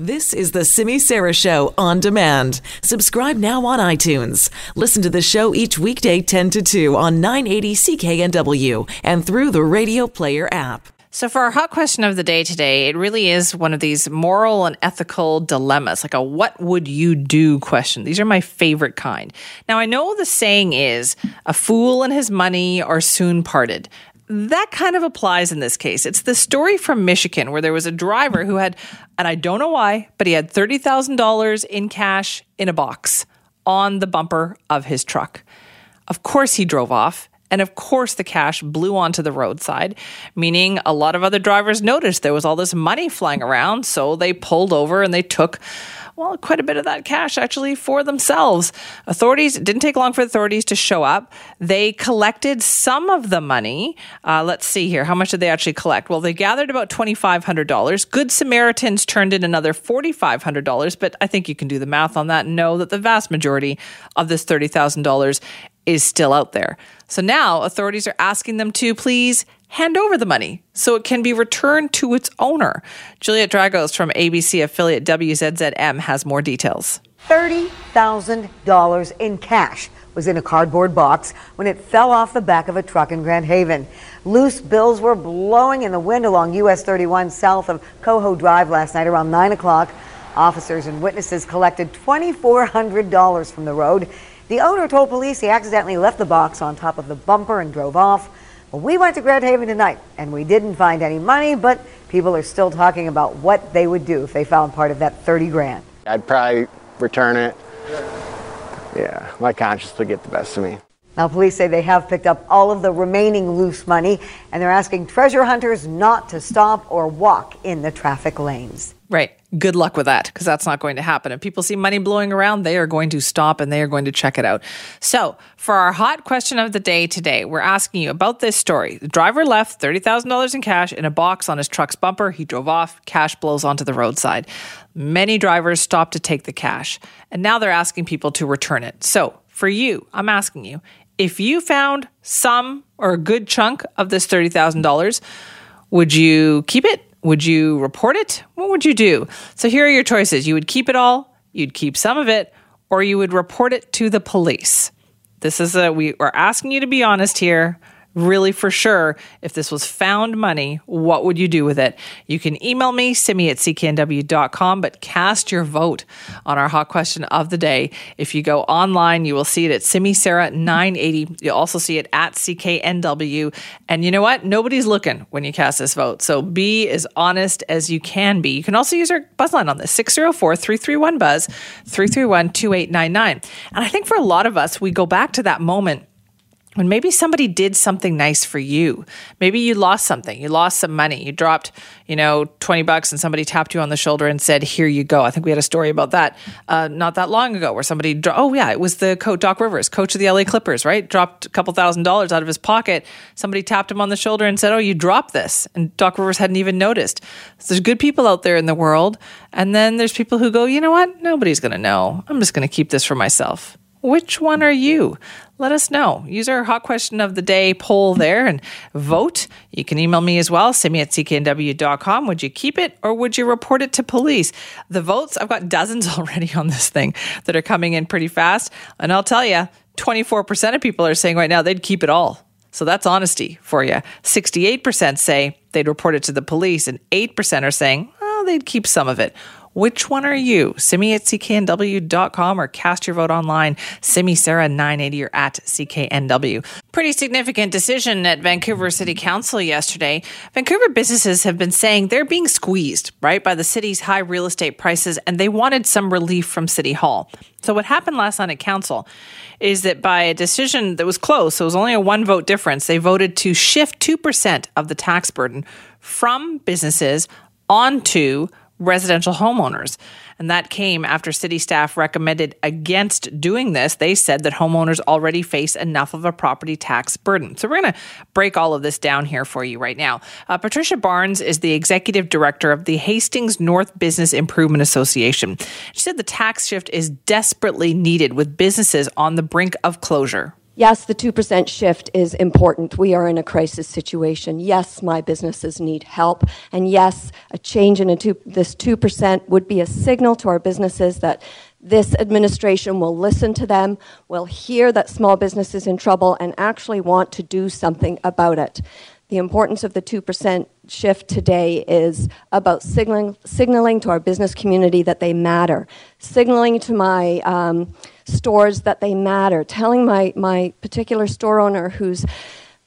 This is the Simi Sara Show on demand. Subscribe now on iTunes. Listen to the show each weekday 10 to 2 on 980 CKNW and through the Radio Player app. So, for our hot question of the day today, it really is one of these moral and ethical dilemmas, like a what would you do question. These are my favorite kind. Now, I know the saying is a fool and his money are soon parted that kind of applies in this case. It's the story from Michigan where there was a driver who had, and I don't know why, but he had $30,000 in cash in a box on the bumper of his truck. Of course, he drove off. And of course, the cash blew onto the roadside, meaning a lot of other drivers noticed there was all this money flying around. So they pulled over and they took well, quite a bit of that cash actually for themselves. Authorities didn't take long for authorities to show up. They collected some of the money. Uh, let's see here. How much did they actually collect? Well, they gathered about $2,500. Good Samaritans turned in another $4,500, but I think you can do the math on that and know that the vast majority of this $30,000 is still out there. So now authorities are asking them to please hand over the money so it can be returned to its owner. Juliet Dragos from ABC affiliate WZZM has more details. $30,000 in cash was in a cardboard box when it fell off the back of a truck in Grand Haven. Loose bills were blowing in the wind along US 31 south of Coho Drive last night around 9 o'clock. Officers and witnesses collected $2,400 from the road. The owner told police he accidentally left the box on top of the bumper and drove off. Well, we went to Grand Haven tonight and we didn't find any money, but people are still talking about what they would do if they found part of that 30 grand. I'd probably return it. Yeah, my conscience would get the best of me. Now, police say they have picked up all of the remaining loose money and they're asking treasure hunters not to stop or walk in the traffic lanes. Right. Good luck with that because that's not going to happen. If people see money blowing around, they are going to stop and they are going to check it out. So, for our hot question of the day today, we're asking you about this story. The driver left $30,000 in cash in a box on his truck's bumper. He drove off, cash blows onto the roadside. Many drivers stopped to take the cash, and now they're asking people to return it. So, for you, I'm asking you if you found some or a good chunk of this $30,000, would you keep it? Would you report it? What would you do? So here are your choices. You would keep it all, you'd keep some of it, or you would report it to the police. This is a we are asking you to be honest here really for sure if this was found money, what would you do with it? You can email me, simi at cknw.com, but cast your vote on our hot question of the day. If you go online, you will see it at Simi Sara 980. You'll also see it at CKNW. And you know what? Nobody's looking when you cast this vote. So be as honest as you can be. You can also use our buzz line on this 604 331 Buzz 331 2899. And I think for a lot of us, we go back to that moment when maybe somebody did something nice for you. Maybe you lost something. You lost some money. You dropped, you know, 20 bucks and somebody tapped you on the shoulder and said, Here you go. I think we had a story about that uh, not that long ago where somebody, dro- oh, yeah, it was the coach, Doc Rivers, coach of the LA Clippers, right? Dropped a couple thousand dollars out of his pocket. Somebody tapped him on the shoulder and said, Oh, you dropped this. And Doc Rivers hadn't even noticed. So there's good people out there in the world. And then there's people who go, You know what? Nobody's going to know. I'm just going to keep this for myself. Which one are you? Let us know. Use our hot question of the day poll there and vote. You can email me as well, simi at cknw.com. Would you keep it or would you report it to police? The votes, I've got dozens already on this thing that are coming in pretty fast. And I'll tell you, 24% of people are saying right now they'd keep it all. So that's honesty for you. 68% say they'd report it to the police, and 8% are saying, oh, they'd keep some of it. Which one are you? Simi at cknw.com or cast your vote online. Simi Sara 980 or at cknw. Pretty significant decision at Vancouver City Council yesterday. Vancouver businesses have been saying they're being squeezed, right, by the city's high real estate prices, and they wanted some relief from City Hall. So, what happened last night at Council is that by a decision that was close, so it was only a one vote difference, they voted to shift 2% of the tax burden from businesses onto residential homeowners. And that came after city staff recommended against doing this. They said that homeowners already face enough of a property tax burden. So we're going to break all of this down here for you right now. Uh, Patricia Barnes is the executive director of the Hastings North Business Improvement Association. She said the tax shift is desperately needed with businesses on the brink of closure. Yes, the 2% shift is important. We are in a crisis situation. Yes, my businesses need help. And yes, a change in a two, this 2% would be a signal to our businesses that this administration will listen to them, will hear that small business is in trouble, and actually want to do something about it. The importance of the 2% shift today is about signaling, signaling to our business community that they matter, signaling to my um, stores that they matter, telling my, my particular store owner who's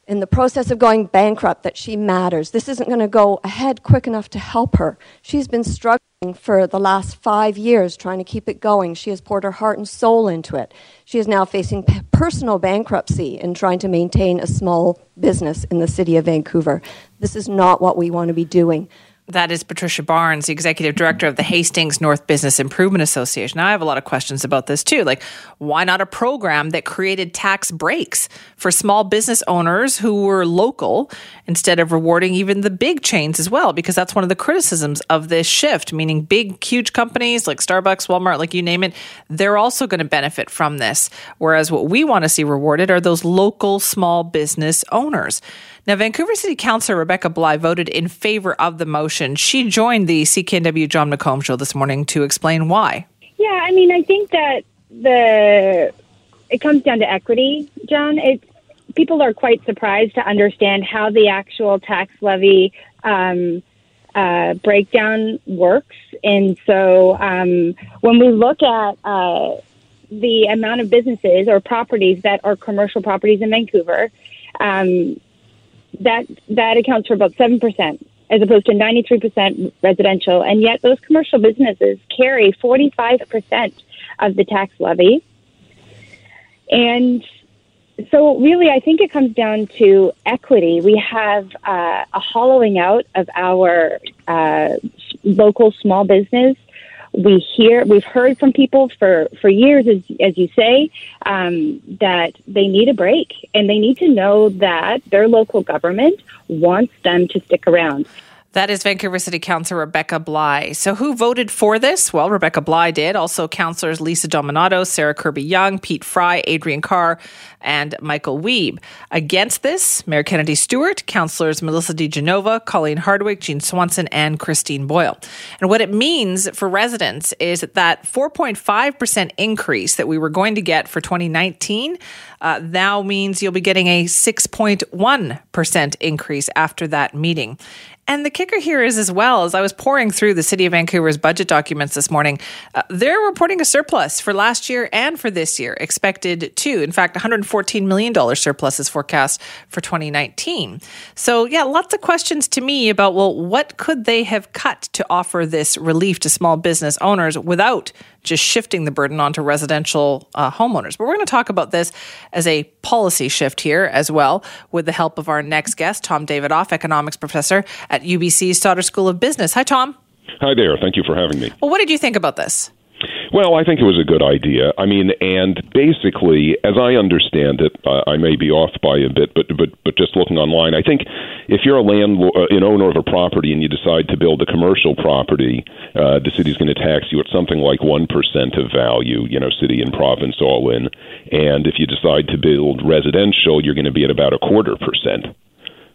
in the process of going bankrupt that she matters. This isn't going to go ahead quick enough to help her. She's been struggling for the last five years trying to keep it going. She has poured her heart and soul into it. She is now facing personal bankruptcy in trying to maintain a small business in the city of Vancouver. This is not what we want to be doing. That is Patricia Barnes, the executive director of the Hastings North Business Improvement Association. I have a lot of questions about this too. Like, why not a program that created tax breaks for small business owners who were local instead of rewarding even the big chains as well? Because that's one of the criticisms of this shift, meaning big, huge companies like Starbucks, Walmart, like you name it, they're also going to benefit from this. Whereas what we want to see rewarded are those local small business owners. Now, Vancouver City Councillor Rebecca Bligh voted in favor of the motion. She joined the CKNW Jon McComb show this morning to explain why. Yeah, I mean, I think that the it comes down to equity, John. It's people are quite surprised to understand how the actual tax levy um, uh, breakdown works, and so um, when we look at uh, the amount of businesses or properties that are commercial properties in Vancouver. Um, that that accounts for about seven percent, as opposed to ninety three percent residential, and yet those commercial businesses carry forty five percent of the tax levy. And so, really, I think it comes down to equity. We have uh, a hollowing out of our uh, local small business we hear we've heard from people for for years as as you say um, that they need a break and they need to know that their local government wants them to stick around that is Vancouver City Councilor Rebecca Bligh. So, who voted for this? Well, Rebecca Bligh did. Also, councillors Lisa Dominato, Sarah Kirby Yung, Pete Fry, Adriane Carr, and Michael Wiebe. Against this, Mayor Kennedy Stewart, councillors Melissa DeGenova, Colleen Hardwick, Jean Swanson, and Christine Boyle. And what it means for residents is that 4.5% increase that we were going to get for 2019 uh, now means you'll be getting a 6.1% increase after that meeting. And the kicker here is, as well, as I was pouring through the City of Vancouver's budget documents this morning, uh, they're reporting a surplus for last year and for this year, expected to. In fact, $114 million surplus is forecast for 2019. So, yeah, lots of questions to me about, well, what could they have cut to offer this relief to small business owners without just shifting the burden onto residential uh, homeowners. But we're going to talk about this as a policy shift here as well with the help of our next guest, Tom Davidoff, economics professor at UBC's Sauder School of Business. Hi, Tom. Hi there. Thank you for having me. Well, what did you think about this? Well, I think it was a good idea. I mean, and basically, as I understand it, uh, I may be off by a bit, but but but just looking online, I think if you're a landlord, uh, an owner of a property, and you decide to build a commercial property, uh, the city's going to tax you at something like one percent of value. You know, city and province all in, and if you decide to build residential, you're going to be at about a quarter percent.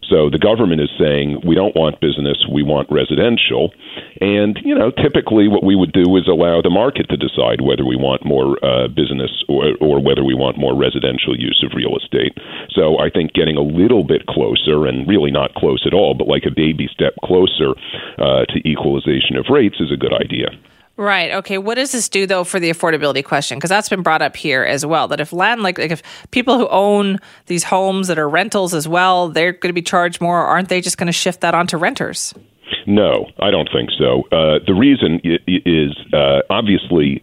So the government is saying we don't want business, we want residential. And, you know, typically what we would do is allow the market to decide whether we want more uh, business or, or whether we want more residential use of real estate. So I think getting a little bit closer, and really not close at all, but like a baby step closer uh, to equalization of rates is a good idea. Right. Okay. What does this do though for the affordability question? Because that's been brought up here as well. That if land, like, like if people who own these homes that are rentals as well, they're going to be charged more. Aren't they just going to shift that onto renters? No, I don't think so. Uh, the reason is uh, obviously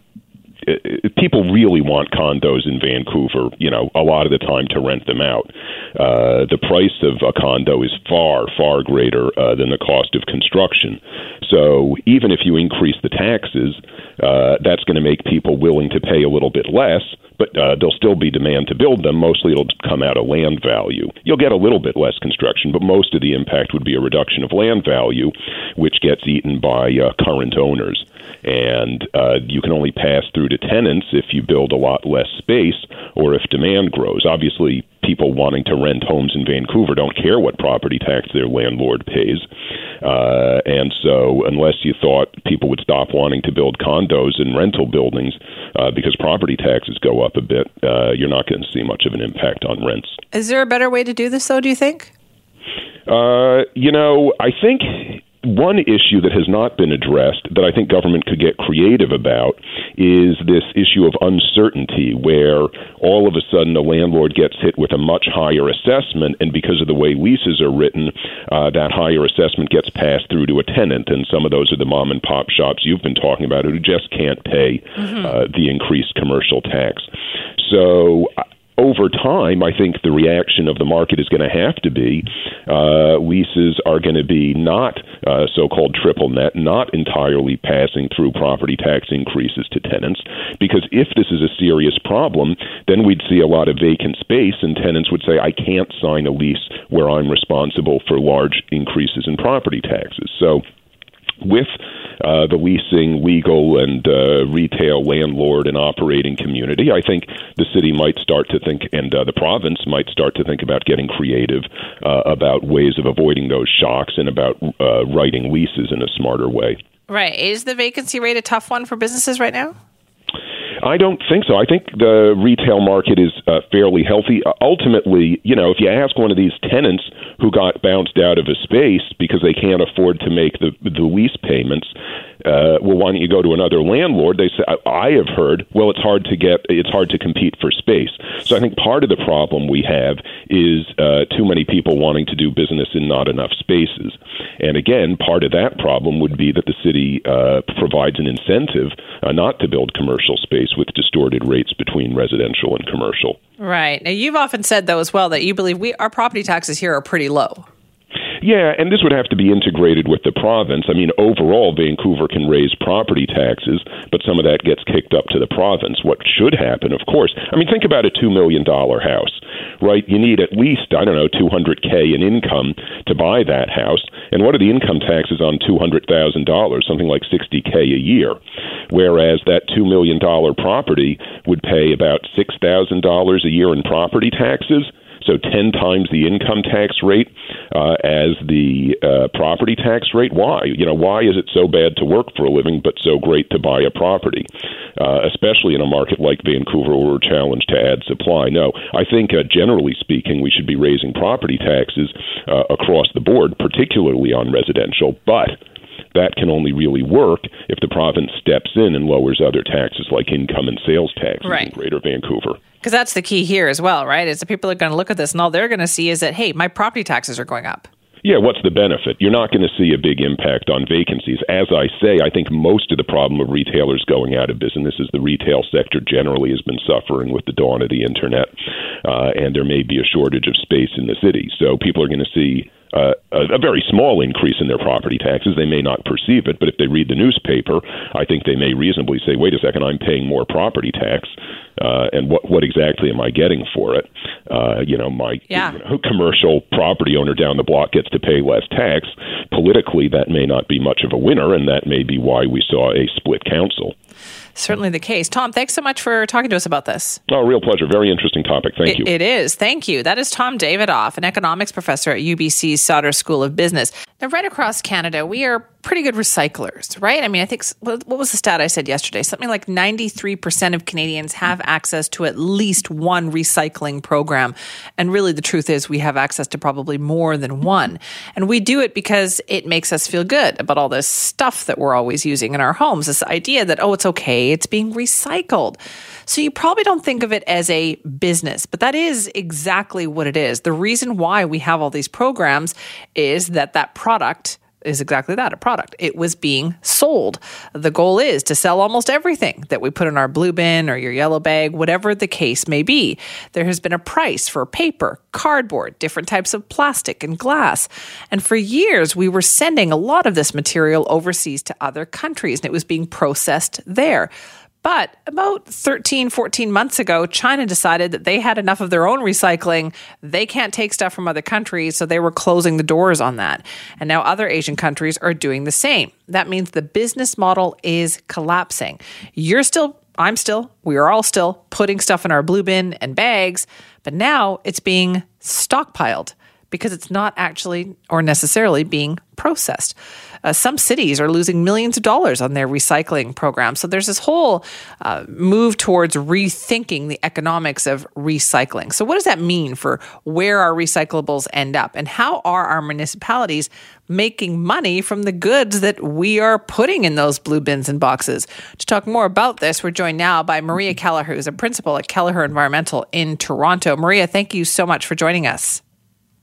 people really want condos in Vancouver, you know, a lot of the time to rent them out. Uh, the price of a condo is far, far greater uh, than the cost of construction. So even if you increase the taxes, uh, that's going to make people willing to pay a little bit less, but uh, there'll still be demand to build them. Mostly it'll come out of land value. You'll get a little bit less construction, but most of the impact would be a reduction of land value, which gets eaten by uh, current owners. And uh, you can only pass through to tenants if you build a lot less space or if demand grows. Obviously, people wanting to rent homes in Vancouver don't care what property tax their landlord pays. Uh, and so, unless you thought people would stop wanting to build condos and rental buildings uh, because property taxes go up a bit, uh, you're not going to see much of an impact on rents. Is there a better way to do this, though, do you think? Uh, you know, I think one issue that has not been addressed that I think government could get creative about is this issue of uncertainty, where all of a sudden a landlord gets hit with a much higher assessment, and because of the way leases are written, uh, that higher assessment gets passed through to a tenant, and some of those are the mom and pop shops you've been talking about who just can't pay mm-hmm. uh, the increased commercial tax. So over time, I think the reaction of the market is going to have to be uh, leases are going to be not uh, so called triple net, not entirely passing through property tax increases to tenants. Because if this is a serious problem, then we'd see a lot of vacant space, and tenants would say, I can't sign a lease where I'm responsible for large increases in property taxes. So, with uh, the leasing, legal, and uh, retail landlord and operating community. I think the city might start to think, and uh, the province might start to think about getting creative uh, about ways of avoiding those shocks and about uh, writing leases in a smarter way. Right. Is the vacancy rate a tough one for businesses right now? I don't think so. I think the retail market is uh, fairly healthy. Uh, ultimately, you know, if you ask one of these tenants who got bounced out of a space because they can't afford to make the the lease payments, uh, well, why don't you go to another landlord? They say, I have heard, well, it's hard to get, it's hard to compete for space. So I think part of the problem we have is uh, too many people wanting to do business in not enough spaces. And again, part of that problem would be that the city uh, provides an incentive uh, not to build commercial space with distorted rates between residential and commercial. Right. Now, you've often said, though, as well, that you believe we our property taxes here are pretty low. Yeah, and this would have to be integrated with the province. I mean, overall, Vancouver can raise property taxes, but some of that gets kicked up to the province. What should happen, of course, I mean, think about a $2 million house, right? You need at least, I don't know, 200K in income to buy that house. And what are the income taxes on $200,000? Something like 60K a year. Whereas that $2 million property would pay about $6,000 a year in property taxes so 10 times the income tax rate uh, as the uh, property tax rate. Why? You know, why is it so bad to work for a living but so great to buy a property, uh, especially in a market like Vancouver where we're challenged to add supply? No, I think uh, generally speaking, we should be raising property taxes uh, across the board, particularly on residential, but that can only really work if the province steps in and lowers other taxes like income and sales tax right. in Greater Vancouver. Because that's the key here as well, right? Is that people are going to look at this and all they're going to see is that, hey, my property taxes are going up. Yeah, what's the benefit? You're not going to see a big impact on vacancies. As I say, I think most of the problem of retailers going out of business is the retail sector generally has been suffering with the dawn of the internet, uh, and there may be a shortage of space in the city. So people are going to see uh, a, a very small increase in their property taxes. They may not perceive it, but if they read the newspaper, I think they may reasonably say, "Wait a second, I'm paying more property tax, uh, and what what exactly am I getting for it?" Uh, you know, my yeah. you know, commercial property owner down the block gets to pay less tax. Politically, that may not be much of a winner, and that may be why we saw a split council certainly the case. Tom, thanks so much for talking to us about this. Oh, real pleasure. Very interesting topic. Thank it, you. It is. Thank you. That is Tom Davidoff, an economics professor at UBC's Sauder School of Business. Now, right across Canada, we are pretty good recyclers, right? I mean, I think what was the stat I said yesterday? Something like 93% of Canadians have access to at least one recycling program. And really, the truth is, we have access to probably more than one. And we do it because it makes us feel good about all this stuff that we're always using in our homes. This idea that, oh, it's okay, it's being recycled. So you probably don't think of it as a business, but that is exactly what it is. The reason why we have all these programs is that that product is exactly that a product. It was being sold. The goal is to sell almost everything that we put in our blue bin or your yellow bag, whatever the case may be. There has been a price for paper, cardboard, different types of plastic and glass. And for years, we were sending a lot of this material overseas to other countries and it was being processed there. But about 13, 14 months ago, China decided that they had enough of their own recycling. They can't take stuff from other countries, so they were closing the doors on that. And now other Asian countries are doing the same. That means the business model is collapsing. You're still I'm still, we are all still putting stuff in our blue bin and bags, but now it's being stockpiled because it's not actually or necessarily being processed. Uh, some cities are losing millions of dollars on their recycling program. So there's this whole uh, move towards rethinking the economics of recycling. So, what does that mean for where our recyclables end up? And how are our municipalities making money from the goods that we are putting in those blue bins and boxes? To talk more about this, we're joined now by Maria Kelleher, who's a principal at Kelleher Environmental in Toronto. Maria, thank you so much for joining us.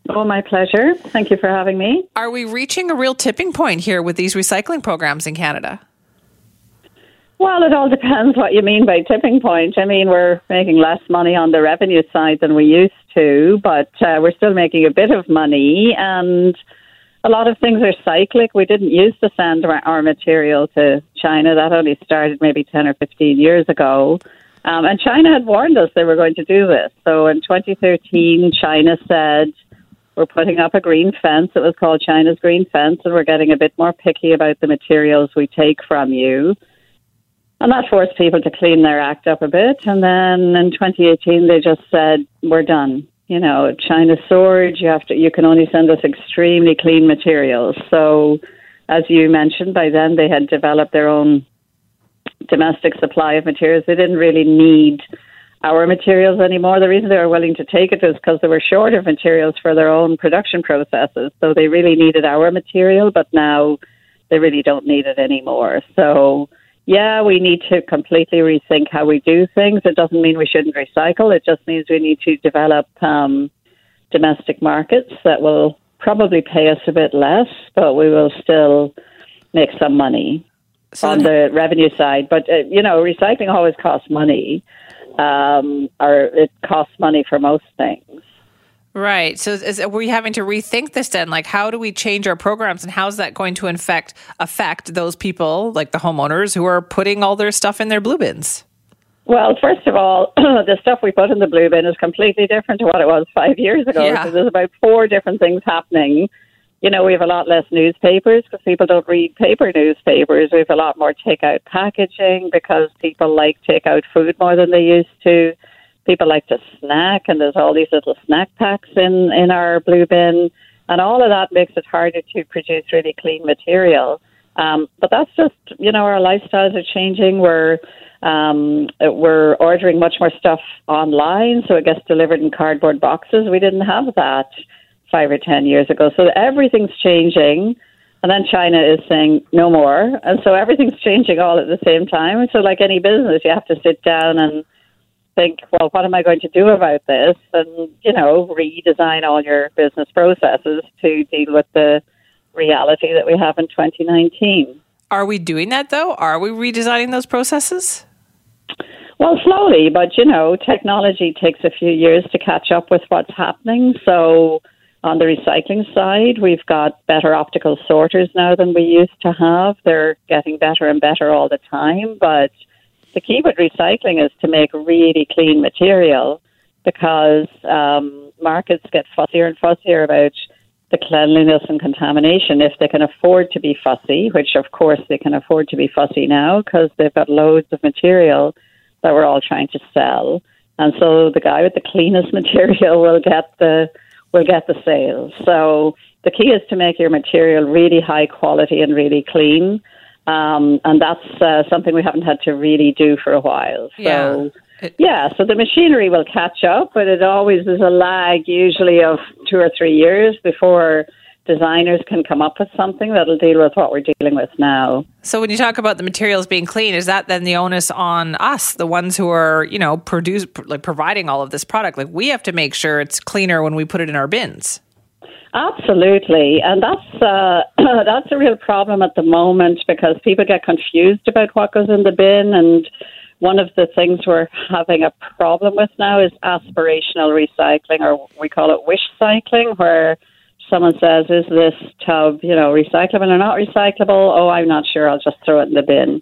Oh, my pleasure. Thank you for having me. Are we reaching a real tipping point here with these recycling programs in Canada? Well, it all depends what you mean by tipping point. I mean, we're making less money on the revenue side than we used to, but uh, we're still making a bit of money. And a lot of things are cyclic. We didn't used to send our, our material to China. That only started maybe 10 or 15 years ago. Um, and China had warned us they were going to do this. So in 2013, China said, we're putting up a green fence. It was called China's Green Fence, and we're getting a bit more picky about the materials we take from you. And that forced people to clean their act up a bit. And then in 2018, they just said, "We're done." You know, China soared. You have to. You can only send us extremely clean materials. So, as you mentioned, by then they had developed their own domestic supply of materials. They didn't really need our materials anymore. The reason they were willing to take it was because they were short of materials for their own production processes. So they really needed our material, but now they really don't need it anymore. So, yeah, we need to completely rethink how we do things. It doesn't mean we shouldn't recycle, it just means we need to develop um, domestic markets that will probably pay us a bit less, but we will still make some money. So on the revenue side, but uh, you know, recycling always costs money um, or it costs money for most things. Right. So is, are we having to rethink this then? Like, how do we change our programs, and how is that going to affect affect those people, like the homeowners, who are putting all their stuff in their blue bins? Well, first of all, the stuff we put in the blue bin is completely different to what it was five years ago. Yeah. So there's about four different things happening you know, we have a lot less newspapers because people don't read paper newspapers. We have a lot more takeout packaging because people like takeout food more than they used to. People like to snack, and there's all these little snack packs in in our blue bin, and all of that makes it harder to produce really clean material. Um, but that's just, you know, our lifestyles are changing. We're um, we're ordering much more stuff online, so it gets delivered in cardboard boxes. We didn't have that five or ten years ago. So everything's changing. And then China is saying no more. And so everything's changing all at the same time. So, like any business, you have to sit down and think, well, what am I going to do about this? And, you know, redesign all your business processes to deal with the reality that we have in 2019. Are we doing that though? Are we redesigning those processes? Well, slowly, but you know, technology takes a few years to catch up with what's happening. So, on the recycling side, we've got better optical sorters now than we used to have. They're getting better and better all the time. But the key with recycling is to make really clean material because um, markets get fussier and fussier about the cleanliness and contamination if they can afford to be fussy, which of course they can afford to be fussy now because they've got loads of material that we're all trying to sell. And so the guy with the cleanest material will get the will get the sales. So the key is to make your material really high quality and really clean. Um, and that's uh, something we haven't had to really do for a while. So, yeah. yeah, so the machinery will catch up, but it always is a lag, usually of two or three years before designers can come up with something that'll deal with what we're dealing with now. So when you talk about the materials being clean, is that then the onus on us, the ones who are, you know, produce like providing all of this product? Like we have to make sure it's cleaner when we put it in our bins. Absolutely, and that's uh, that's a real problem at the moment because people get confused about what goes in the bin, and one of the things we're having a problem with now is aspirational recycling, or we call it wish cycling, where someone says, "Is this tub, you know, recyclable or not recyclable?" Oh, I'm not sure. I'll just throw it in the bin.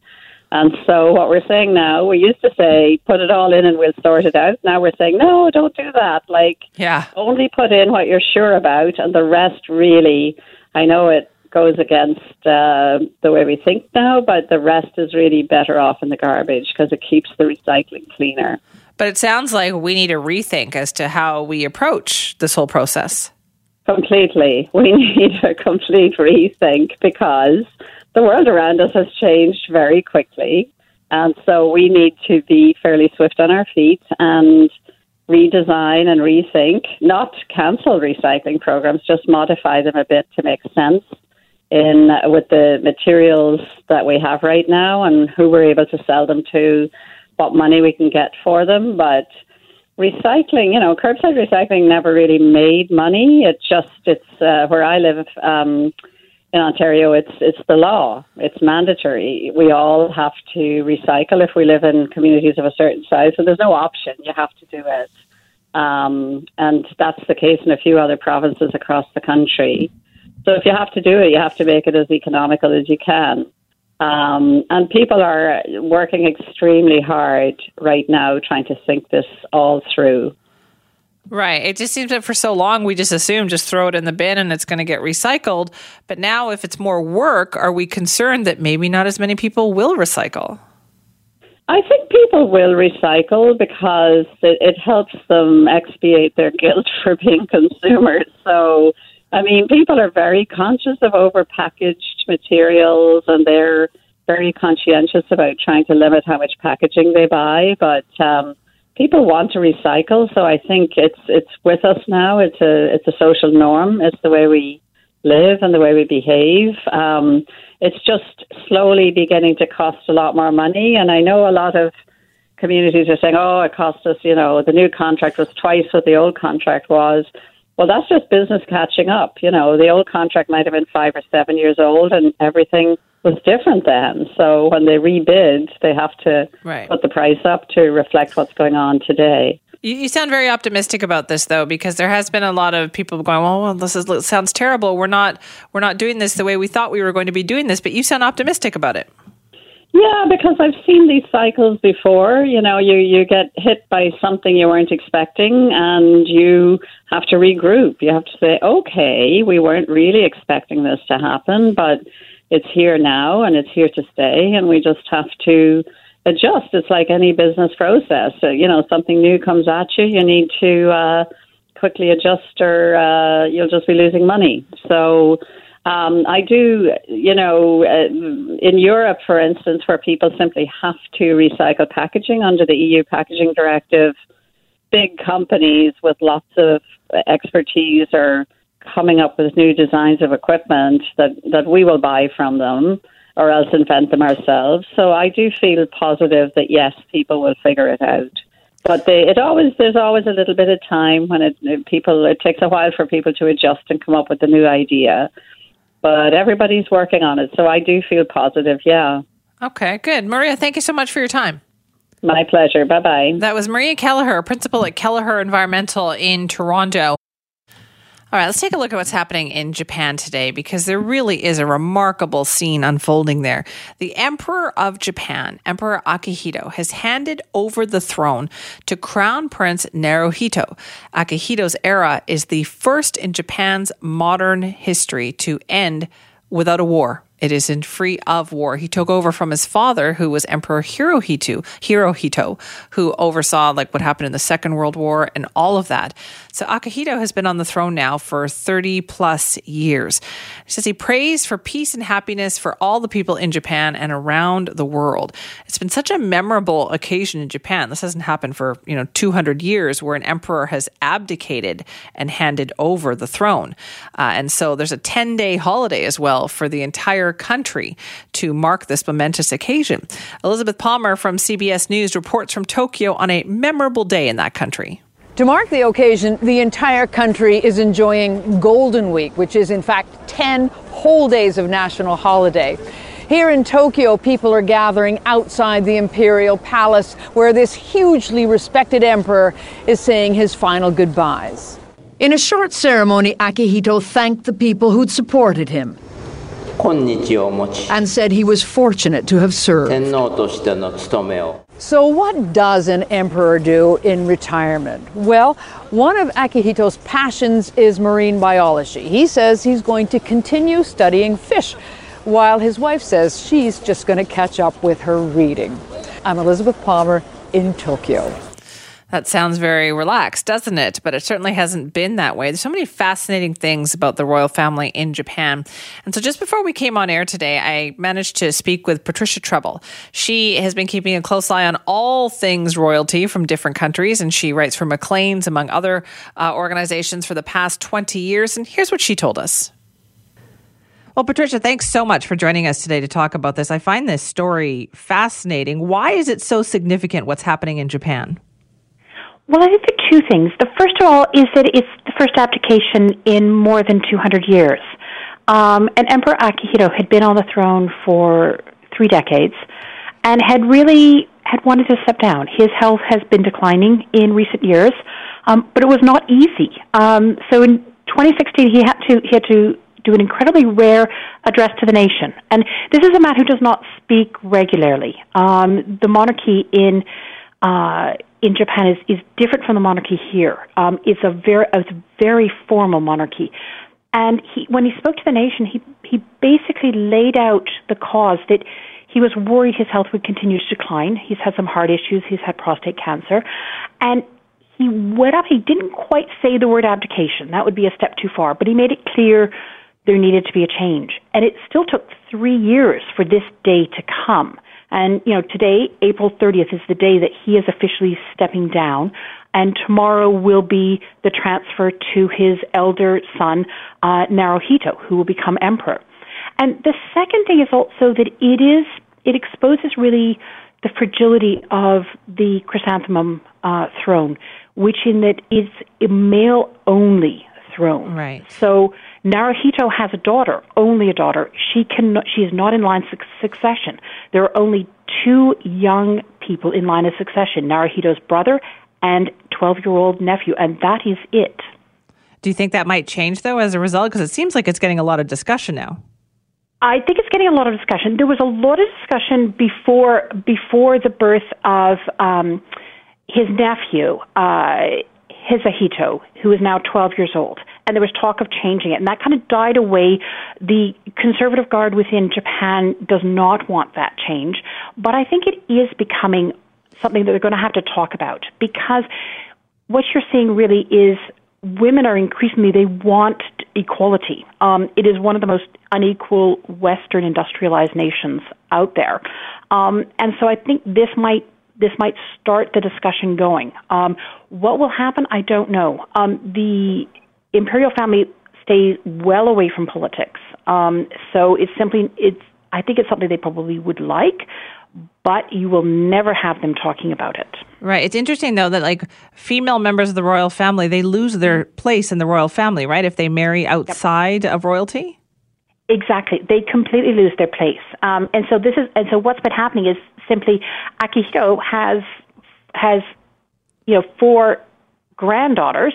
And so what we're saying now, we used to say, put it all in and we'll sort it out. Now we're saying, no, don't do that. Like, yeah, only put in what you're sure about, and the rest really. I know it goes against uh, the way we think now, but the rest is really better off in the garbage because it keeps the recycling cleaner. But it sounds like we need a rethink as to how we approach this whole process. Completely. We need a complete rethink because the world around us has changed very quickly. And so we need to be fairly swift on our feet and redesign and rethink, not cancel recycling programs, just modify them a bit to make sense in with the materials that we have right now and who we're able to sell them to, what money we can get for them. But recycling, you know, curbside recycling never really made money. It just it's uh, where I live. Um, in Ontario, it's it's the law. It's mandatory. We all have to recycle if we live in communities of a certain size. So there's no option. You have to do it, um, and that's the case in a few other provinces across the country. So if you have to do it, you have to make it as economical as you can. Um, and people are working extremely hard right now trying to think this all through. Right. It just seems that for so long we just assume just throw it in the bin and it's going to get recycled. But now, if it's more work, are we concerned that maybe not as many people will recycle? I think people will recycle because it, it helps them expiate their guilt for being consumers. So, I mean, people are very conscious of overpackaged materials and they're very conscientious about trying to limit how much packaging they buy. But um, people want to recycle, so I think it's it's with us now. It's a it's a social norm. It's the way we live and the way we behave. Um, it's just slowly beginning to cost a lot more money, and I know a lot of communities are saying, "Oh, it cost us." You know, the new contract was twice what the old contract was. Well, that's just business catching up. You know, the old contract might have been five or seven years old, and everything was different then. So when they rebid, they have to right. put the price up to reflect what's going on today. You, you, sound very optimistic about this, though, because there has been a lot of people going, "Well, well this is, sounds terrible. We're not we're not doing this the way we thought we were going to be doing this." But you sound optimistic about it. Yeah, because I've seen these cycles before. You know, you you get hit by something you weren't expecting, and you have to regroup. You have to say, "Okay, we weren't really expecting this to happen, but." it's here now and it's here to stay, and we just have to adjust. It's like any business process. So, you know, something new comes at you, you need to uh, quickly adjust, or uh, you'll just be losing money. So. Um, I do, you know, uh, in Europe, for instance, where people simply have to recycle packaging under the EU packaging directive, big companies with lots of expertise are coming up with new designs of equipment that, that we will buy from them or else invent them ourselves. So I do feel positive that yes, people will figure it out. But they, it always there's always a little bit of time when it, people it takes a while for people to adjust and come up with a new idea. But everybody's working on it, so I do feel positive. Yeah. Okay, good, Maria. Thank you so much for your time. My pleasure. Bye bye. That was Maria Kelleher, principal at Kelleher Environmental in Toronto. All right, let's take a look at what's happening in Japan today because there really is a remarkable scene unfolding there. The Emperor of Japan, Emperor Akihito, has handed over the throne to Crown Prince Naruhito. Akihito's era is the first in Japan's modern history to end without a war. It is in free of war. He took over from his father, who was Emperor Hirohito, Hirohito, who oversaw like what happened in the Second World War and all of that. So Akihito has been on the throne now for 30 plus years. He says he prays for peace and happiness for all the people in Japan and around the world. It's been such a memorable occasion in Japan. This hasn't happened for, you know, 200 years where an emperor has abdicated and handed over the throne. Uh, and so there's a 10 day holiday as well for the entire country to mark this momentous occasion. Elizabeth Palmer from CBS News reports from Tokyo on a memorable day in that country. To mark the occasion, the entire country is enjoying Golden Week, which is in fact 10 whole days of national holiday. Here in Tokyo, people are gathering outside the Imperial Palace, where this hugely respected emperor is saying his final goodbyes. In a short ceremony, Akihito thanked the people who'd supported him. and said he was fortunate to have served. So, what does an emperor do in retirement? Well, one of Akihito's passions is marine biology. He says he's going to continue studying fish, while his wife says she's just going to catch up with her reading. I'm Elizabeth Palmer in Tokyo. That sounds very relaxed, doesn't it? But it certainly hasn't been that way. There's so many fascinating things about the royal family in Japan. And so just before we came on air today, I managed to speak with Patricia Treble. She has been keeping a close eye on all things royalty from different countries, and she writes for Maclean's, among other uh, organizations, for the past 20 years. And here's what she told us. Well, Patricia, thanks so much for joining us today to talk about this. I find this story fascinating. Why is it so significant what's happening in Japan? Well, I think are two things. The first of all is that it's the first abdication in more than 200 years. Um, and Emperor Akihito had been on the throne for three decades and had really had wanted to step down. His health has been declining in recent years, um, but it was not easy. Um, so in 2016, he had to he had to do an incredibly rare address to the nation. And this is a man who does not speak regularly. Um, the monarchy in uh, in Japan is, is different from the monarchy here. Um, it's a very it's a very formal monarchy, and he when he spoke to the nation, he he basically laid out the cause that he was worried his health would continue to decline. He's had some heart issues. He's had prostate cancer, and he went up. He didn't quite say the word abdication. That would be a step too far, but he made it clear there needed to be a change. And it still took three years for this day to come. And, you know, today, April 30th, is the day that he is officially stepping down. And tomorrow will be the transfer to his elder son, uh, Naruhito, who will become emperor. And the second thing is also that it is, it exposes really the fragility of the chrysanthemum uh, throne, which in that is a male only throne. Right. So Naruhito has a daughter, only a daughter. She can she is not in line of succession. There are only two young people in line of succession: Naruhito's brother and 12-year-old nephew, and that is it. Do you think that might change though as a result? Because it seems like it's getting a lot of discussion now. I think it's getting a lot of discussion. There was a lot of discussion before before the birth of um, his nephew, uh, Hisahito, who is now 12 years old and there was talk of changing it, and that kind of died away. The conservative guard within Japan does not want that change, but I think it is becoming something that they're going to have to talk about because what you're seeing really is women are increasingly they want equality. Um, it is one of the most unequal Western industrialized nations out there, um, and so I think this might this might start the discussion going. Um, what will happen, I don't know. Um, the imperial family stays well away from politics. Um, so it's simply it's. I think it's something they probably would like, but you will never have them talking about it. Right. It's interesting though that like female members of the royal family they lose their place in the royal family, right? If they marry outside yep. of royalty. Exactly, they completely lose their place. Um, and so this is, and so what's been happening is simply Akihito has has you know four granddaughters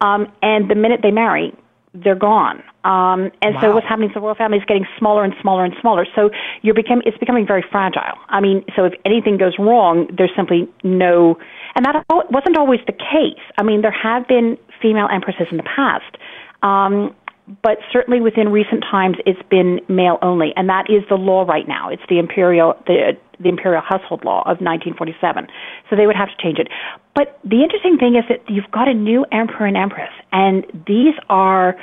um, and the minute they marry, they're gone. Um, and wow. so what's happening is the royal family is getting smaller and smaller and smaller. So you're become, it's becoming very fragile. I mean, so if anything goes wrong, there's simply no, and that wasn't always the case. I mean, there have been female empresses in the past. Um, but certainly within recent times, it's been male only, and that is the law right now. It's the imperial the the imperial household law of 1947. So they would have to change it. But the interesting thing is that you've got a new emperor and empress, and these are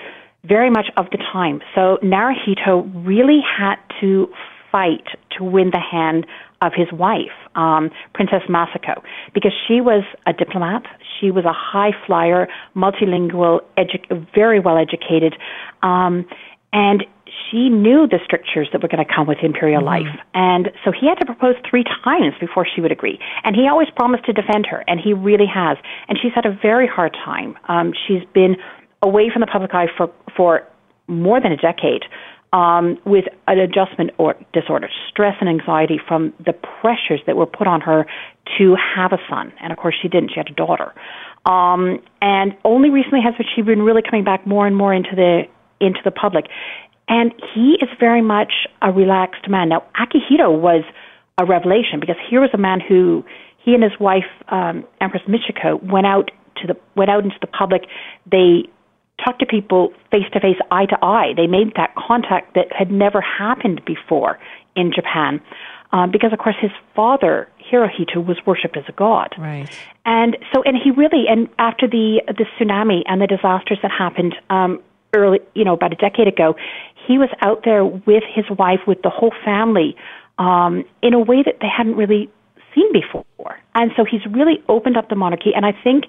very much of the time. So Naruhito really had to fight to win the hand of his wife, um, Princess Masako, because she was a diplomat. She was a high flyer, multilingual, edu- very well educated, um, and she knew the strictures that were going to come with imperial mm-hmm. life. And so he had to propose three times before she would agree. And he always promised to defend her, and he really has. And she's had a very hard time. Um, she's been away from the public eye for, for more than a decade. Um, with an adjustment or disorder, stress and anxiety from the pressures that were put on her to have a son. And of course, she didn't. She had a daughter. Um, and only recently has she been really coming back more and more into the into the public And he is very much a relaxed man. Now, Akihito was a revelation because here was a man who he and his wife, um, Empress Michiko, went out to the went out into the public. They talked to people face to face, eye to eye. They made that contact that had never happened before in Japan, um, because of course his father Hirohito was worshipped as a god. Right. And so, and he really, and after the the tsunami and the disasters that happened um, early, you know, about a decade ago, he was out there with his wife, with the whole family, um, in a way that they hadn't really seen before. And so he's really opened up the monarchy, and I think